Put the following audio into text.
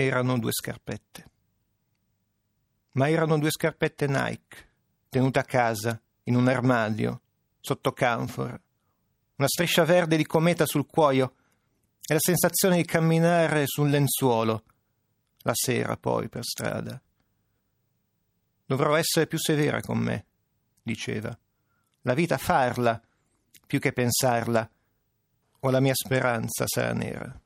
Erano due scarpette. Ma erano due scarpette Nike, tenute a casa, in un armadio, sotto canfora. Una striscia verde di cometa sul cuoio e la sensazione di camminare sul lenzuolo, la sera poi per strada. Dovrò essere più severa con me, diceva. La vita farla, più che pensarla, o la mia speranza sarà nera.